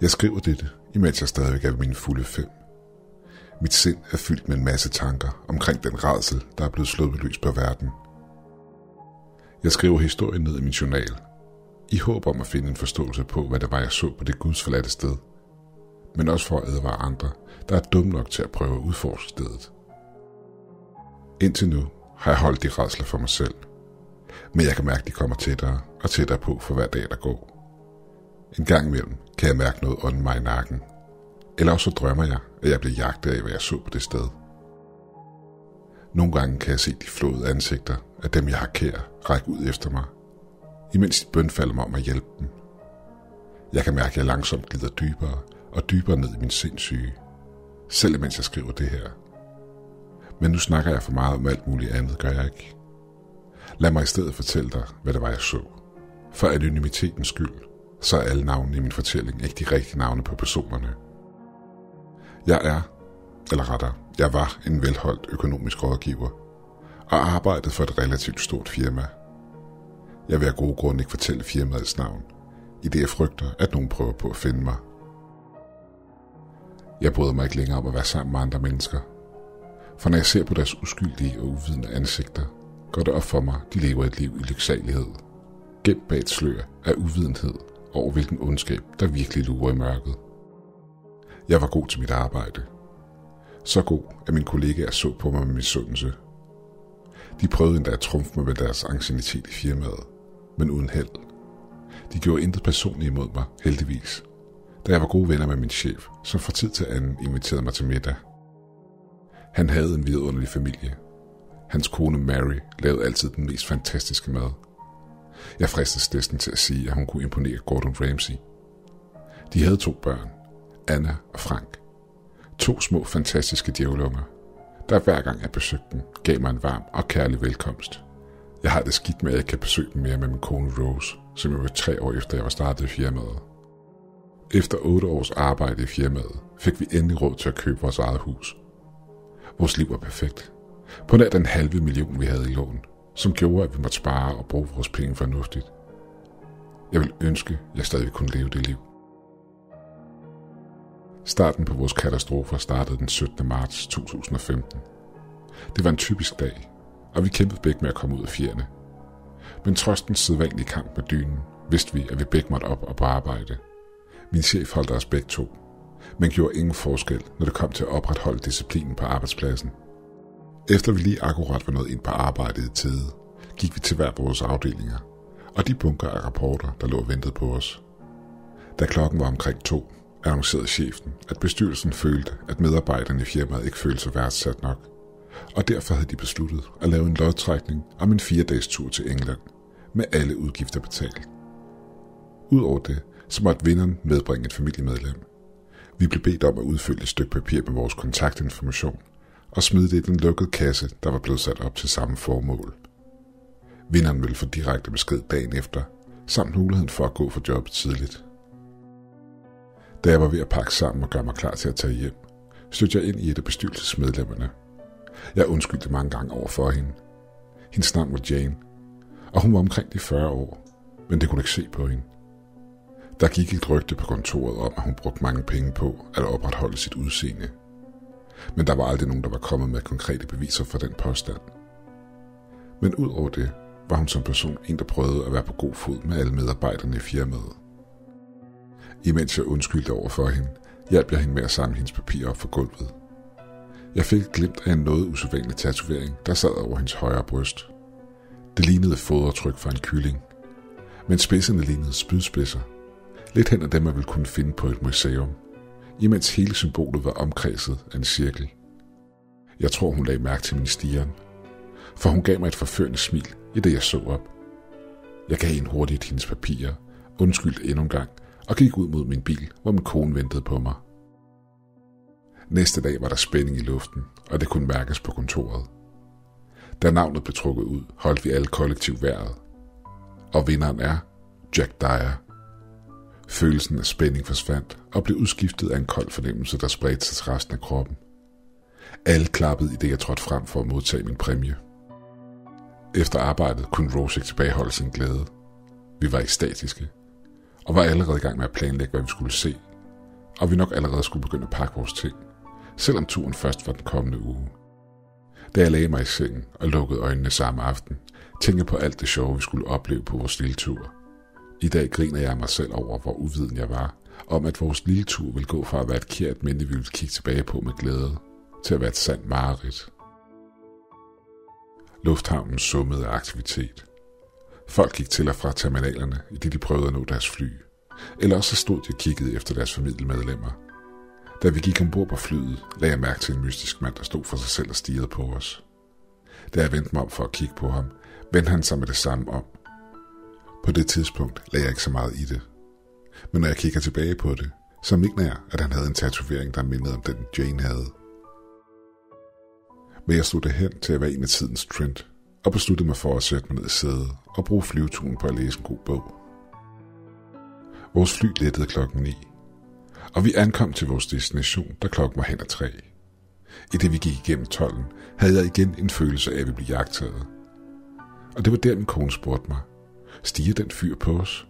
Jeg skriver dette, imens jeg stadigvæk er ved mine fulde fem. Mit sind er fyldt med en masse tanker omkring den redsel, der er blevet slået løs på verden. Jeg skriver historien ned i min journal, i håb om at finde en forståelse på, hvad det var, jeg så på det gudsforladte sted. Men også for at advare andre, der er dumme nok til at prøve at udforske stedet. Indtil nu har jeg holdt de redsler for mig selv. Men jeg kan mærke, at de kommer tættere og tættere på for hver dag, der går. En gang imellem kan jeg mærke noget ånden mig i nakken. Eller også så drømmer jeg, at jeg bliver jagtet af, hvad jeg så på det sted. Nogle gange kan jeg se de flåede ansigter af dem, jeg har kær, række ud efter mig, imens de bønfalder mig om at hjælpe dem. Jeg kan mærke, at jeg langsomt glider dybere og dybere ned i min sindssyge, selv mens jeg skriver det her. Men nu snakker jeg for meget om alt muligt andet, gør jeg ikke. Lad mig i stedet fortælle dig, hvad det var, jeg så. For anonymitetens skyld, så er alle navnene i min fortælling ikke de rigtige navne på personerne. Jeg er, eller rettere, jeg var en velholdt økonomisk rådgiver, og arbejdede for et relativt stort firma. Jeg vil af gode grunde ikke fortælle firmaets navn, i det jeg frygter, at nogen prøver på at finde mig. Jeg bryder mig ikke længere om at være sammen med andre mennesker, for når jeg ser på deres uskyldige og uvidende ansigter, går det op for mig, de lever et liv i lyksalighed. Gemt bag et slør af uvidenhed over hvilken ondskab, der virkelig lurer i mørket. Jeg var god til mit arbejde. Så god, at mine kollegaer så på mig med misundelse. De prøvede endda at trumfe mig med deres angstinitet i firmaet, men uden held. De gjorde intet personligt imod mig, heldigvis, da jeg var gode venner med min chef, som fra tid til anden inviterede mig til middag. Han havde en vidunderlig familie. Hans kone Mary lavede altid den mest fantastiske mad. Jeg fristes næsten til at sige, at hun kunne imponere Gordon Ramsay. De havde to børn, Anna og Frank. To små fantastiske djævlunger, der hver gang jeg besøgte dem, gav mig en varm og kærlig velkomst. Jeg har det skidt med, at jeg kan besøge dem mere med min kone Rose, som jeg var tre år efter, jeg var startet i firmaet. Efter otte års arbejde i firmaet, fik vi endelig råd til at købe vores eget hus. Vores liv var perfekt. På nær den halve million, vi havde i lån, som gjorde, at vi måtte spare og bruge vores penge fornuftigt. Jeg vil ønske, at jeg stadig kunne leve det liv. Starten på vores katastrofer startede den 17. marts 2015. Det var en typisk dag, og vi kæmpede begge med at komme ud af fjerne. Men trods den sædvanlige kamp med dynen, vidste vi, at vi begge måtte op og på arbejde. Min chef holdt os begge to, men gjorde ingen forskel, når det kom til at opretholde disciplinen på arbejdspladsen. Efter vi lige akkurat var nået ind på arbejdet i tide, gik vi til hver vores afdelinger, og de bunker af rapporter, der lå og ventede på os. Da klokken var omkring to, annoncerede chefen, at bestyrelsen følte, at medarbejderne i firmaet ikke følte sig værdsat nok, og derfor havde de besluttet at lave en lodtrækning om en fire-dages tur til England, med alle udgifter betalt. Udover det, så måtte vinderen medbringe et familiemedlem. Vi blev bedt om at udfylde et stykke papir med vores kontaktinformation og smide det i den lukkede kasse, der var blevet sat op til samme formål. Vinderen ville få direkte besked dagen efter, samt muligheden for at gå for jobbet tidligt. Da jeg var ved at pakke sammen og gøre mig klar til at tage hjem, stødte jeg ind i et af bestyrelsesmedlemmerne. Jeg undskyldte mange gange over for hende. Hendes navn var Jane, og hun var omkring de 40 år, men det kunne ikke se på hende. Der gik et rygte på kontoret om, at hun brugte mange penge på at opretholde sit udseende. Men der var aldrig nogen, der var kommet med konkrete beviser for den påstand. Men ud over det, var hun som person en, der prøvede at være på god fod med alle medarbejderne i firmaet. Imens jeg undskyldte over for hende, hjalp jeg hende med at samle hendes papirer op fra gulvet. Jeg fik et glimt af en noget usædvanlig tatovering, der sad over hendes højre bryst. Det lignede fodertryk fra en kylling, men spidserne lignede spydspidser. Lidt hen af dem, man ville kunne finde på et museum, imens hele symbolet var omkredset af en cirkel. Jeg tror, hun lagde mærke til min stigen, for hun gav mig et forførende smil, i det jeg så op. Jeg gav hende hurtigt hendes papirer, undskyldte endnu en gang og gik ud mod min bil, hvor min kone ventede på mig. Næste dag var der spænding i luften, og det kunne mærkes på kontoret. Da navnet blev trukket ud, holdt vi alle kollektiv vejret. Og vinderen er Jack Dyer. Følelsen af spænding forsvandt og blev udskiftet af en kold fornemmelse, der spredte sig til resten af kroppen. Alle klappede i det, jeg trådte frem for at modtage min præmie. Efter arbejdet kunne Rose ikke tilbageholde sin glæde. Vi var ekstatiske og var allerede i gang med at planlægge, hvad vi skulle se, og vi nok allerede skulle begynde at pakke vores ting, selvom turen først var den kommende uge. Da jeg lagde mig i sengen og lukkede øjnene samme aften, tænkte på alt det sjove, vi skulle opleve på vores lille tur. I dag griner jeg mig selv over, hvor uviden jeg var, om at vores lille tur vil gå fra at være et kært minde, vi vil kigge tilbage på med glæde, til at være et sandt mareridt. Lufthavnen summede af aktivitet. Folk gik til og fra terminalerne, i det de prøvede at nå deres fly. Eller også stod de og kiggede efter deres familiemedlemmer. Da vi gik ombord på flyet, lagde jeg mærke til en mystisk mand, der stod for sig selv og stirrede på os. Da jeg vendte mig om for at kigge på ham, vendte han sig med det samme om. På det tidspunkt lagde jeg ikke så meget i det. Men når jeg kigger tilbage på det, så mener jeg, at han havde en tatovering, der mindede om den Jane havde. Men jeg det hen til at være en af tidens trend, og besluttede mig for at sætte mig ned i sædet og bruge flyveturen på at læse en god bog. Vores fly lettede klokken 9, og vi ankom til vores destination, da klokken var hen ad tre. I det vi gik igennem tollen, havde jeg igen en følelse af, at vi blev jagtet. Og det var der, min kone spurgte mig, stiger den fyr på os?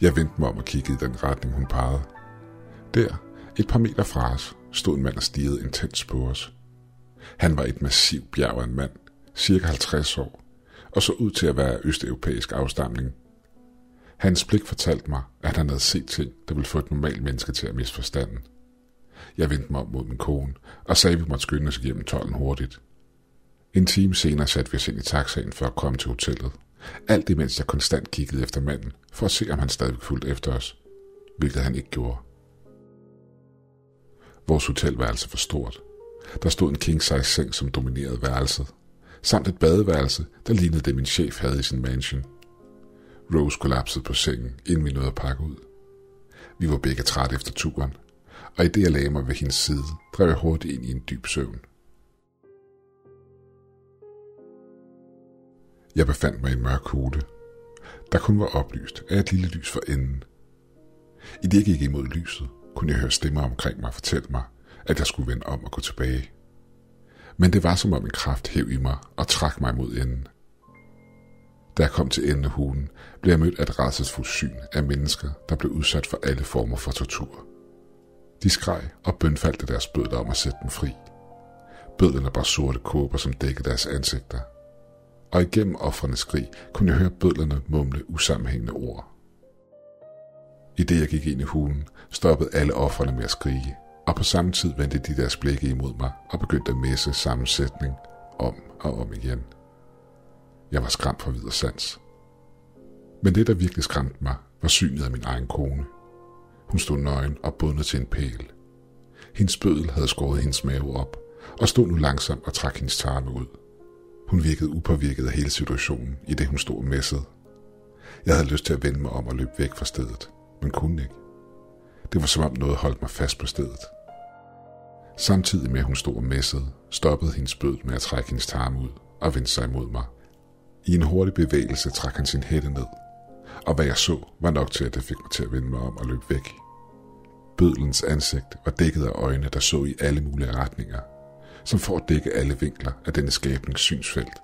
Jeg vendte mig om og kiggede i den retning, hun pegede. Der, et par meter fra os, stod en mand og stirrede intens på os. Han var et massivt bjerg af en mand, cirka 50 år, og så ud til at være østeuropæisk afstamning. Hans blik fortalte mig, at han havde set ting, der ville få et normalt menneske til at miste forstanden. Jeg vendte mig om mod min kone og sagde, at vi måtte skynde os igennem tollen hurtigt. En time senere satte vi os ind i taxaen for at komme til hotellet. Alt imens jeg konstant kiggede efter manden, for at se, om han stadig fulgte efter os, hvilket han ikke gjorde. Vores hotelværelse var stort. Der stod en king-size seng, som dominerede værelset, samt et badeværelse, der lignede det, min chef havde i sin mansion. Rose kollapsede på sengen, inden vi nåede at pakke ud. Vi var begge trætte efter turen, og i det jeg lagde mig ved hendes side, drev jeg hurtigt ind i en dyb søvn. Jeg befandt mig i en mørk hule, der kun var oplyst af et lille lys for enden. I det jeg gik imod lyset, kunne jeg høre stemmer omkring mig fortælle mig, at jeg skulle vende om og gå tilbage. Men det var som om en kraft hæv i mig og trak mig mod enden. Da jeg kom til enden af hulen, blev jeg mødt af et rædselsfuldt syn af mennesker, der blev udsat for alle former for tortur. De skreg og bønfaldte deres bødler om at sætte dem fri. Bødlerne bar sorte kåber, som dækkede deres ansigter. Og igennem offrenes skrig kunne jeg høre bødlerne mumle usammenhængende ord. I det jeg gik ind i hulen, stoppede alle offrene med at skrige, og på samme tid vendte de deres blikke imod mig og begyndte at messe sammensætning om og om igen. Jeg var skræmt for videre sans. Men det, der virkelig skræmte mig, var synet af min egen kone. Hun stod nøgen og bundet til en pæl. Hendes bødel havde skåret hendes mave op, og stod nu langsomt og trak hendes tarme ud. Hun virkede upåvirket af hele situationen, i det hun stod og messede. Jeg havde lyst til at vende mig om og løbe væk fra stedet, men kunne ikke. Det var som om noget holdt mig fast på stedet. Samtidig med at hun stod og messede, stoppede hendes bød med at trække hendes tarm ud og vendte sig imod mig. I en hurtig bevægelse trak han sin hætte ned, og hvad jeg så var nok til, at det fik mig til at vende mig om og løbe væk. Bødlens ansigt var dækket af øjne, der så i alle mulige retninger, som for at dække alle vinkler af denne skabnings synsfelt.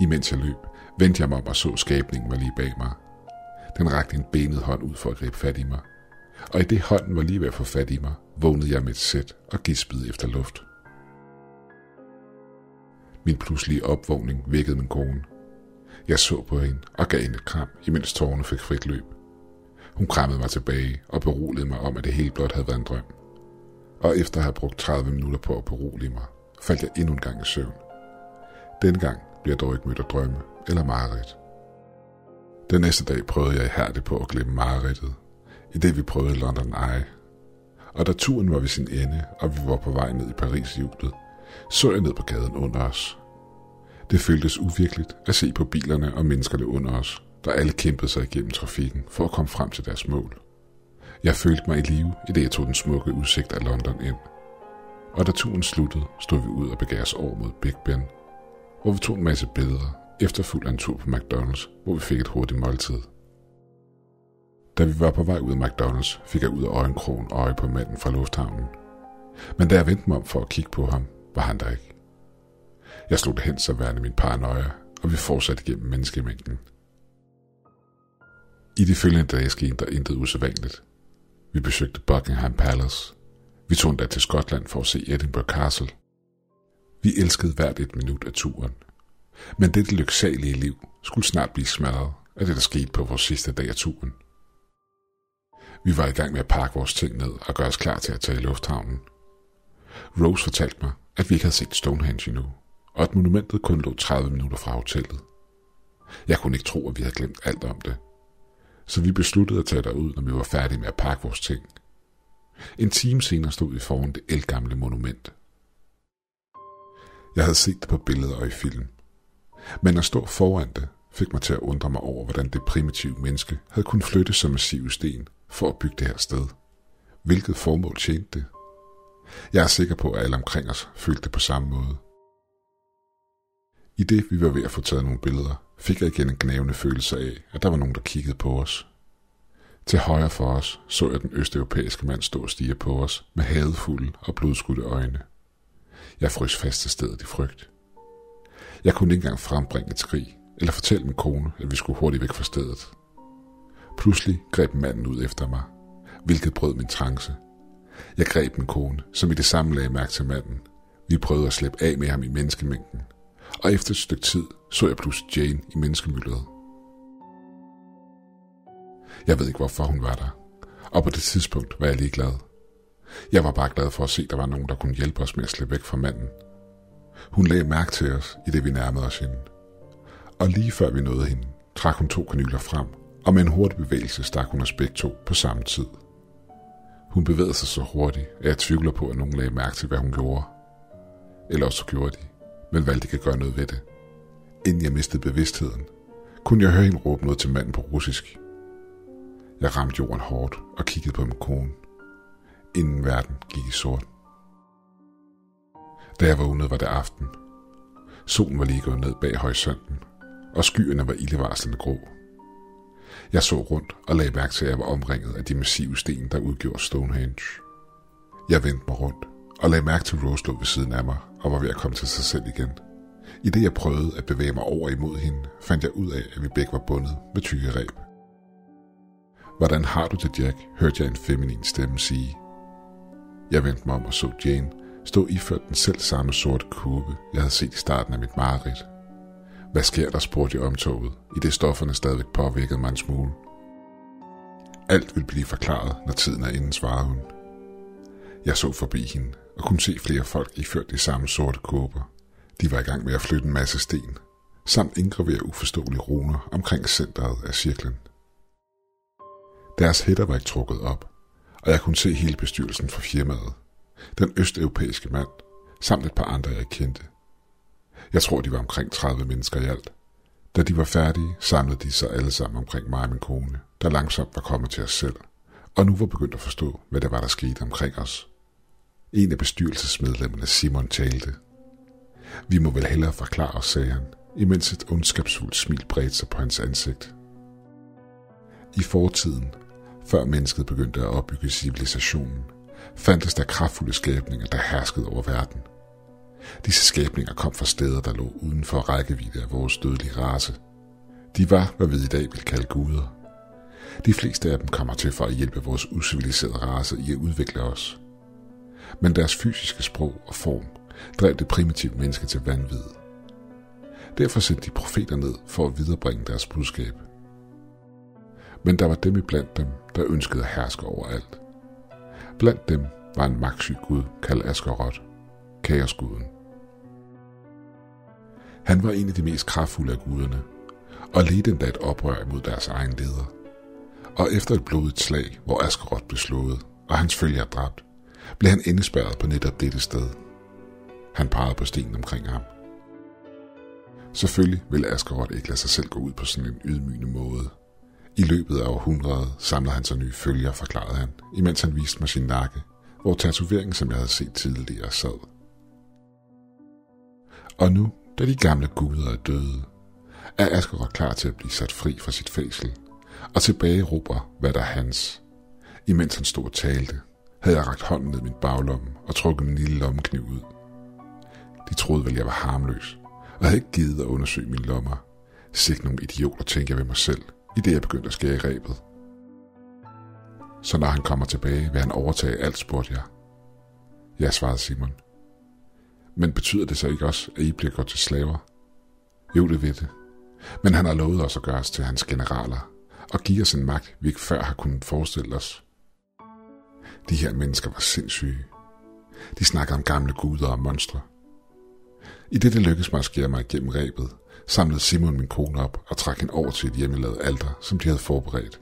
Imens jeg løb, vendte jeg mig om og så skabningen var lige bag mig. Den rakte en benet hånd ud for at gribe fat i mig, og i det hånden var lige ved at få fat i mig, vågnede jeg med et sæt og gispede efter luft. Min pludselige opvågning vækkede min kone. Jeg så på hende og gav hende et kram, imens tårerne fik frit løb. Hun krammede mig tilbage og beroligede mig om, at det hele blot havde været en drøm. Og efter at have brugt 30 minutter på at berolige mig, faldt jeg endnu en gang i søvn. Den gang blev jeg dog ikke mødt af drømme eller mareridt. Den næste dag prøvede jeg ihærdigt på at glemme mareridtet, i det vi prøvede London Eye. Og da turen var ved sin ende, og vi var på vej ned i Paris julet, så jeg ned på gaden under os. Det føltes uvirkeligt at se på bilerne og menneskerne under os, der alle kæmpede sig igennem trafikken for at komme frem til deres mål. Jeg følte mig i live, i det jeg tog den smukke udsigt af London ind. Og da turen sluttede, stod vi ud og begav os over mod Big Ben, hvor vi tog en masse billeder, efterfulgt af en tur på McDonald's, hvor vi fik et hurtigt måltid. Da vi var på vej ud af McDonald's, fik jeg ud af øjenkrogen øje på manden fra lufthavnen. Men da jeg vendte mig om for at kigge på ham, var han der ikke. Jeg slog det hen så værende min paranoia, og vi fortsatte igennem menneskemængden. I de følgende dage skete der intet usædvanligt. Vi besøgte Buckingham Palace. Vi tog endda til Skotland for at se Edinburgh Castle. Vi elskede hvert et minut af turen. Men dette lyksalige liv skulle snart blive smadret af det, der skete på vores sidste dag af turen. Vi var i gang med at pakke vores ting ned og gøre os klar til at tage i lufthavnen. Rose fortalte mig, at vi ikke havde set Stonehenge endnu, og at monumentet kun lå 30 minutter fra hotellet. Jeg kunne ikke tro, at vi havde glemt alt om det. Så vi besluttede at tage derud, når vi var færdige med at pakke vores ting. En time senere stod vi foran det elgamle monument. Jeg havde set det på billeder og i film. Men at stå foran det fik mig til at undre mig over, hvordan det primitive menneske havde kunnet flytte så massive sten for at bygge det her sted. Hvilket formål tjente det? Jeg er sikker på, at alle omkring os følte det på samme måde. I det vi var ved at få taget nogle billeder, fik jeg igen en gnævende følelse af, at der var nogen, der kiggede på os. Til højre for os så jeg den østeuropæiske mand stå og stige på os med hadfulde og blodskudte øjne. Jeg frøs fast til stedet i frygt. Jeg kunne ikke engang frembringe et skrig, eller fortælle min kone, at vi skulle hurtigt væk fra stedet. Pludselig greb manden ud efter mig, hvilket brød min trance. Jeg greb min kone, som i det samme lagde mærke til manden. Vi prøvede at slippe af med ham i menneskemængden, og efter et stykke tid så jeg pludselig Jane i menneskemyldet. Jeg ved ikke, hvorfor hun var der, og på det tidspunkt var jeg ligeglad. Jeg var bare glad for at se, at der var nogen, der kunne hjælpe os med at slippe væk fra manden. Hun lagde mærke til os, i det vi nærmede os hende. Og lige før vi nåede hende, trak hun to kanyler frem, og med en hurtig bevægelse stak hun os begge to på samme tid. Hun bevægede sig så hurtigt, at jeg tvivler på, at nogen lagde mærke til, hvad hun gjorde. Eller også gjorde de, men valgte ikke at gøre noget ved det. Inden jeg mistede bevidstheden, kunne jeg høre hende råbe noget til manden på russisk. Jeg ramte jorden hårdt og kiggede på min kone. Inden verden gik i sort. Da jeg vågnede, var det aften. Solen var lige gået ned bag horisonten, og skyerne var ildevarslende grå. Jeg så rundt og lagde mærke til, at jeg var omringet af de massive sten, der udgjorde Stonehenge. Jeg vendte mig rundt og lagde mærke til Rose lå ved siden af mig og var ved at komme til sig selv igen. I det jeg prøvede at bevæge mig over imod hende, fandt jeg ud af, at vi begge var bundet med tykke reb. Hvordan har du det, Jack? hørte jeg en feminin stemme sige. Jeg vendte mig om og så Jane stå iført den selv samme sorte kurve, jeg havde set i starten af mit mareridt. Hvad sker der, spurgte jeg omtoget, i det stofferne stadigvæk påvirkede mig en smule. Alt vil blive forklaret, når tiden er inden, svarede hun. Jeg så forbi hende og kunne se flere folk iført de samme sorte kåber. De var i gang med at flytte en masse sten, samt indgravere uforståelige runer omkring centret af cirklen. Deres hætter var ikke trukket op, og jeg kunne se hele bestyrelsen fra firmaet. Den østeuropæiske mand, samt et par andre, jeg kendte. Jeg tror, de var omkring 30 mennesker i alt. Da de var færdige, samlede de sig alle sammen omkring mig og min kone, der langsomt var kommet til os selv, og nu var begyndt at forstå, hvad der var, der skete omkring os. En af bestyrelsesmedlemmerne, Simon, talte. Vi må vel hellere forklare os, sagde han, imens et ondskabsfuldt smil bredte sig på hans ansigt. I fortiden, før mennesket begyndte at opbygge civilisationen, fandtes der kraftfulde skabninger, der herskede over verden. Disse skabninger kom fra steder, der lå uden for rækkevidde af vores dødelige race. De var, hvad vi i dag vil kalde guder. De fleste af dem kommer til for at hjælpe vores usiviliserede race i at udvikle os. Men deres fysiske sprog og form drev det primitive menneske til vanvid. Derfor sendte de profeter ned for at viderebringe deres budskab. Men der var dem iblandt dem, der ønskede at herske over alt. Blandt dem var en magtsyg gud kaldt Askerot, kaosguden. Han var en af de mest kraftfulde af guderne, og ledte endda et oprør imod deres egen leder. Og efter et blodigt slag, hvor Askerot blev slået, og hans følger dræbt, blev han indespærret på netop dette sted. Han pegede på stenen omkring ham. Selvfølgelig ville Askerot ikke lade sig selv gå ud på sådan en ydmygende måde. I løbet af århundredet samler han sig nye følger, forklarede han, imens han viste mig sin nakke, hvor tatoveringen, som jeg havde set tidligere, sad. Og nu, da de gamle guder er døde, er Askerot klar til at blive sat fri fra sit fængsel, og tilbage råber, hvad der er hans. Imens han stod og talte, havde jeg ragt hånden ned min baglomme og trukket min lille lommekniv ud. De troede vel, jeg var harmløs, og havde ikke givet at undersøge mine lommer. Sikke nogle idioter, tænkte jeg ved mig selv, i det jeg begyndte at skære i rebet. Så når han kommer tilbage, vil han overtage alt, spurgte jeg. Ja, svarede Simon. Men betyder det så ikke også, at I bliver gjort til slaver? Jo, det ved det. Men han har lovet os at gøre os til hans generaler, og give os en magt, vi ikke før har kunnet forestille os. De her mennesker var sindssyge. De snakkede om gamle guder og monstre. I det, det lykkedes mig at skære mig igennem rebet, samlede Simon min kone op og trak hende over til et hjemmelavet alter, som de havde forberedt.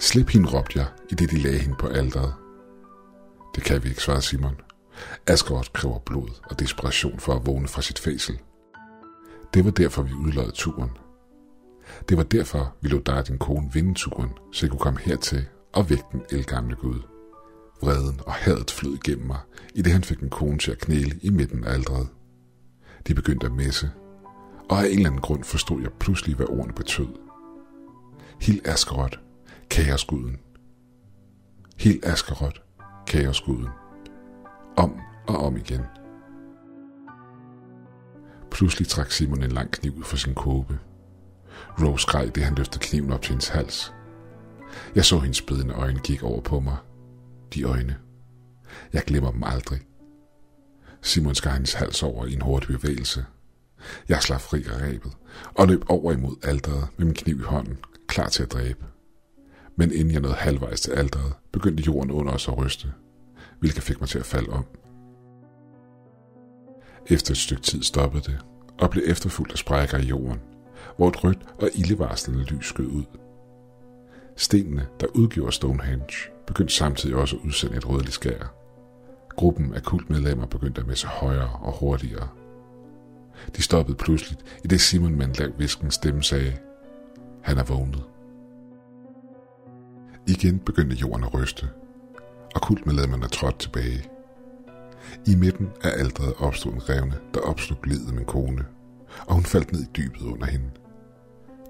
Slip hende, råbte jeg, i det de lagde hende på alderet. Det kan vi ikke, svarede Simon. Asgard kræver blod og desperation for at vågne fra sit fæsel. Det var derfor, vi udløjede turen. Det var derfor, vi lod dig og din kone vinde turen, så I kunne komme hertil og vække den elgamle Gud. Vreden og hadet flød gennem mig, i det han fik min kone til at knæle i midten af aldret. De begyndte at messe, og af en eller anden grund forstod jeg pludselig, hvad ordene betød. Hil Askerot, kaosguden. Hil Askerot, kaosguden. Om og om igen. Pludselig trak Simon en lang kniv ud fra sin kåbe. Rose skreg, det han løftede kniven op til hendes hals. Jeg så hendes bedende øjne gik over på mig. De øjne. Jeg glemmer dem aldrig. Simon skar hendes hals over i en hurtig bevægelse. Jeg slap fri af rebet og løb over imod alderet med min kniv i hånden, klar til at dræbe. Men inden jeg nåede halvvejs til alderet, begyndte jorden under os at ryste, hvilket fik mig til at falde om. Efter et stykke tid stoppede det, og blev efterfulgt af sprækker i jorden, hvor et rødt og ildevarslende lys skød ud. Stenene, der udgjorde Stonehenge, begyndte samtidig også at udsende et rødligt skær. Gruppen af kultmedlemmer begyndte at messe højere og hurtigere. De stoppede pludseligt, i det Simon med en lav visken stemme sagde, han er vågnet. Igen begyndte jorden at ryste, og kultmedlemmerne trådte tilbage. I midten af aldret opstod en revne, der opslog livet min kone, og hun faldt ned i dybet under hende.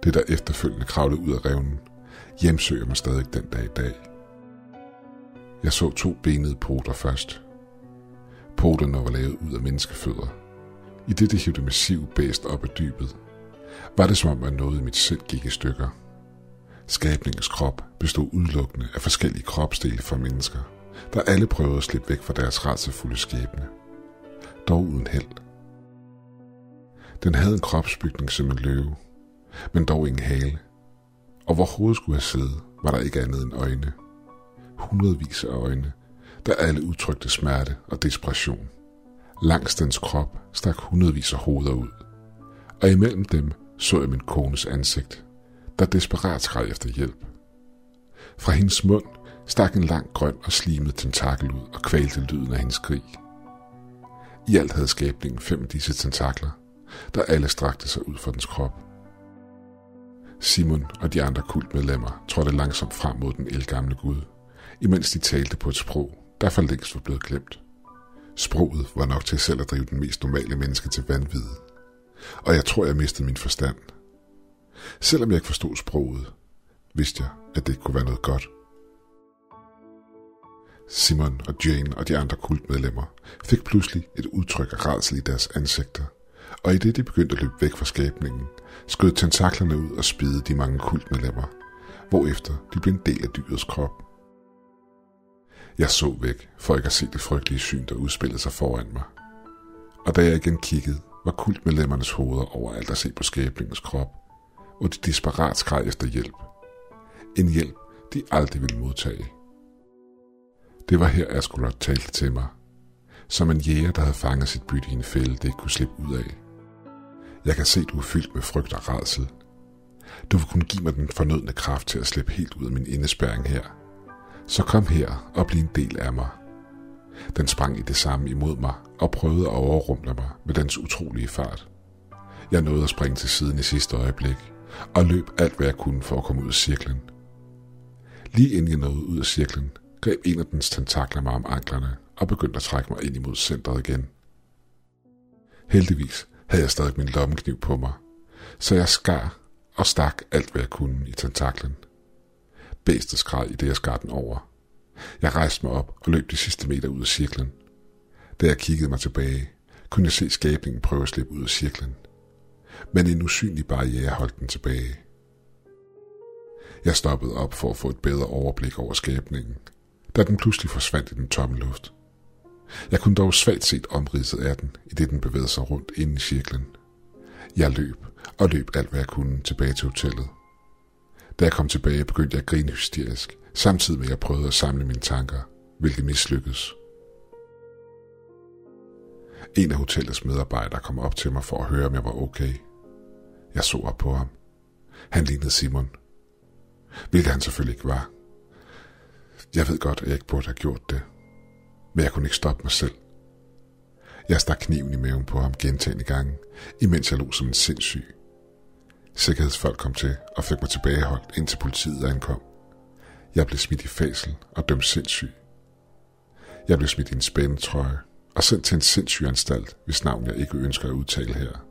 Det, der efterfølgende kravlede ud af revnen, hjemsøger mig stadig den dag i dag. Jeg så to benede poter først. Poterne var lavet ud af menneskefødder. I det, det hævde massiv bæst op af dybet, var det som om, at noget i mit sind gik i stykker. Skabningens krop bestod udelukkende af forskellige kropsdele for mennesker, der alle prøvede at slippe væk fra deres rædselfulde skæbne. Dog uden held. Den havde en kropsbygning som en løve, men dog ingen hale. Og hvor hovedet skulle have siddet, var der ikke andet end øjne. Hundredvis af øjne, der alle udtrykte smerte og desperation. Langs dens krop stak hundredvis af hoveder ud, og imellem dem så jeg min kones ansigt, der desperat skreg efter hjælp. Fra hendes mund stak en lang grøn og slimet tentakel ud og kvalte lyden af hendes skrig. I alt havde skabningen fem af disse tentakler, der alle strakte sig ud fra dens krop. Simon og de andre kultmedlemmer trådte langsomt frem mod den elgamle Gud, imens de talte på et sprog, der for længst var blevet glemt. Sproget var nok til selv at drive den mest normale menneske til vanvid. Og jeg tror, jeg mistede min forstand. Selvom jeg ikke forstod sproget, vidste jeg, at det ikke kunne være noget godt. Simon og Jane og de andre kultmedlemmer fik pludselig et udtryk af rædsel i deres ansigter, og i det de begyndte at løbe væk fra skabningen, skød tentaklerne ud og spidede de mange kultmedlemmer, hvorefter de blev en del af dyrets krop. Jeg så væk, for ikke at se det frygtelige syn, der udspillede sig foran mig. Og da jeg igen kiggede, var kultmedlemmernes hoveder overalt at se på skæbningens krop, og de desperat skreg efter hjælp. En hjælp, de aldrig ville modtage. Det var her, Asgulot talte til mig. Som en jæger, der havde fanget sit bytte i en fælde, det ikke kunne slippe ud af. Jeg kan se, du er fyldt med frygt og redsel. Du vil kunne give mig den fornødne kraft til at slippe helt ud af min indespærring her. Så kom her og bliv en del af mig. Den sprang i det samme imod mig og prøvede at overrumple mig med dens utrolige fart. Jeg nåede at springe til siden i sidste øjeblik og løb alt, hvad jeg kunne for at komme ud af cirklen. Lige inden jeg nåede ud af cirklen, greb en af dens tentakler mig om anklerne og begyndte at trække mig ind imod centret igen. Heldigvis havde jeg stadig min lommekniv på mig, så jeg skar og stak alt, hvad jeg kunne i tentaklen. Bæstet skreg i det, jeg skar den over. Jeg rejste mig op og løb de sidste meter ud af cirklen. Da jeg kiggede mig tilbage, kunne jeg se skabningen prøve at slippe ud af cirklen. Men en usynlig barriere holdt den tilbage. Jeg stoppede op for at få et bedre overblik over skabningen, da den pludselig forsvandt i den tomme luft. Jeg kunne dog svagt set omridset af den, i det den bevægede sig rundt inde i cirklen. Jeg løb, og løb alt hvad jeg kunne tilbage til hotellet. Da jeg kom tilbage, begyndte jeg at grine hysterisk, samtidig med at jeg prøvede at samle mine tanker, hvilket mislykkedes. En af hotellets medarbejdere kom op til mig for at høre, om jeg var okay. Jeg så op på ham. Han lignede Simon. Hvilket han selvfølgelig ikke var. Jeg ved godt, at jeg ikke burde have gjort det. Men jeg kunne ikke stoppe mig selv. Jeg stak kniven i maven på ham gentagende gange, imens jeg lå som en sindssyg. Sikkerhedsfolk kom til og fik mig tilbageholdt, indtil politiet ankom. Jeg blev smidt i fasel og dømt sindssyg. Jeg blev smidt i en spændetrøje og sendt til en sindssyg anstalt, hvis navn jeg ikke ønsker at udtale her.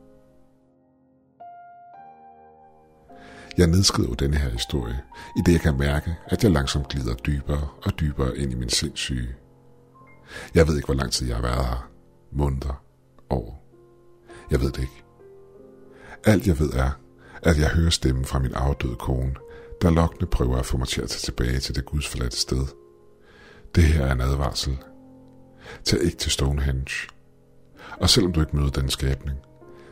Jeg nedskriver denne her historie, i det jeg kan mærke, at jeg langsomt glider dybere og dybere ind i min sindssyge. Jeg ved ikke, hvor lang tid jeg har været her. Måneder. År. Jeg ved det ikke. Alt jeg ved er, at jeg hører stemmen fra min afdøde kone, der lokkende prøver at få mig til at tage tilbage til det gudsforladte sted. Det her er en advarsel. Tag ikke til Stonehenge. Og selvom du ikke møder den skabning,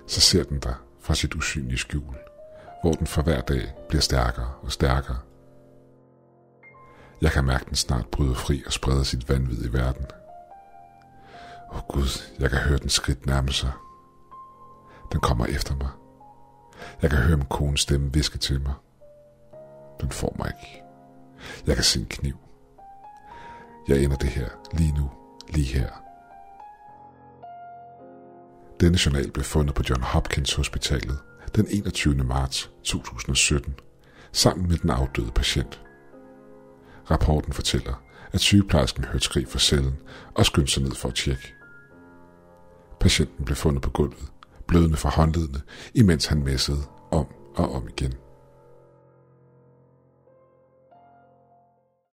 så ser den dig fra sit usynlige skjul, hvor den for hver dag bliver stærkere og stærkere. Jeg kan mærke den snart bryde fri og sprede sit vanvid i verden. Åh oh Gud, jeg kan høre den skridt nærme sig. Den kommer efter mig. Jeg kan høre min kones stemme viske til mig. Den får mig ikke. Jeg kan se en kniv. Jeg ender det her lige nu, lige her. Denne journal blev fundet på John Hopkins Hospitalet den 21. marts 2017, sammen med den afdøde patient. Rapporten fortæller, at sygeplejersken hørte skrig fra cellen og skyndte sig ned for at tjekke. Patienten blev fundet på gulvet, blødende fra håndledene, imens han messede om og om igen.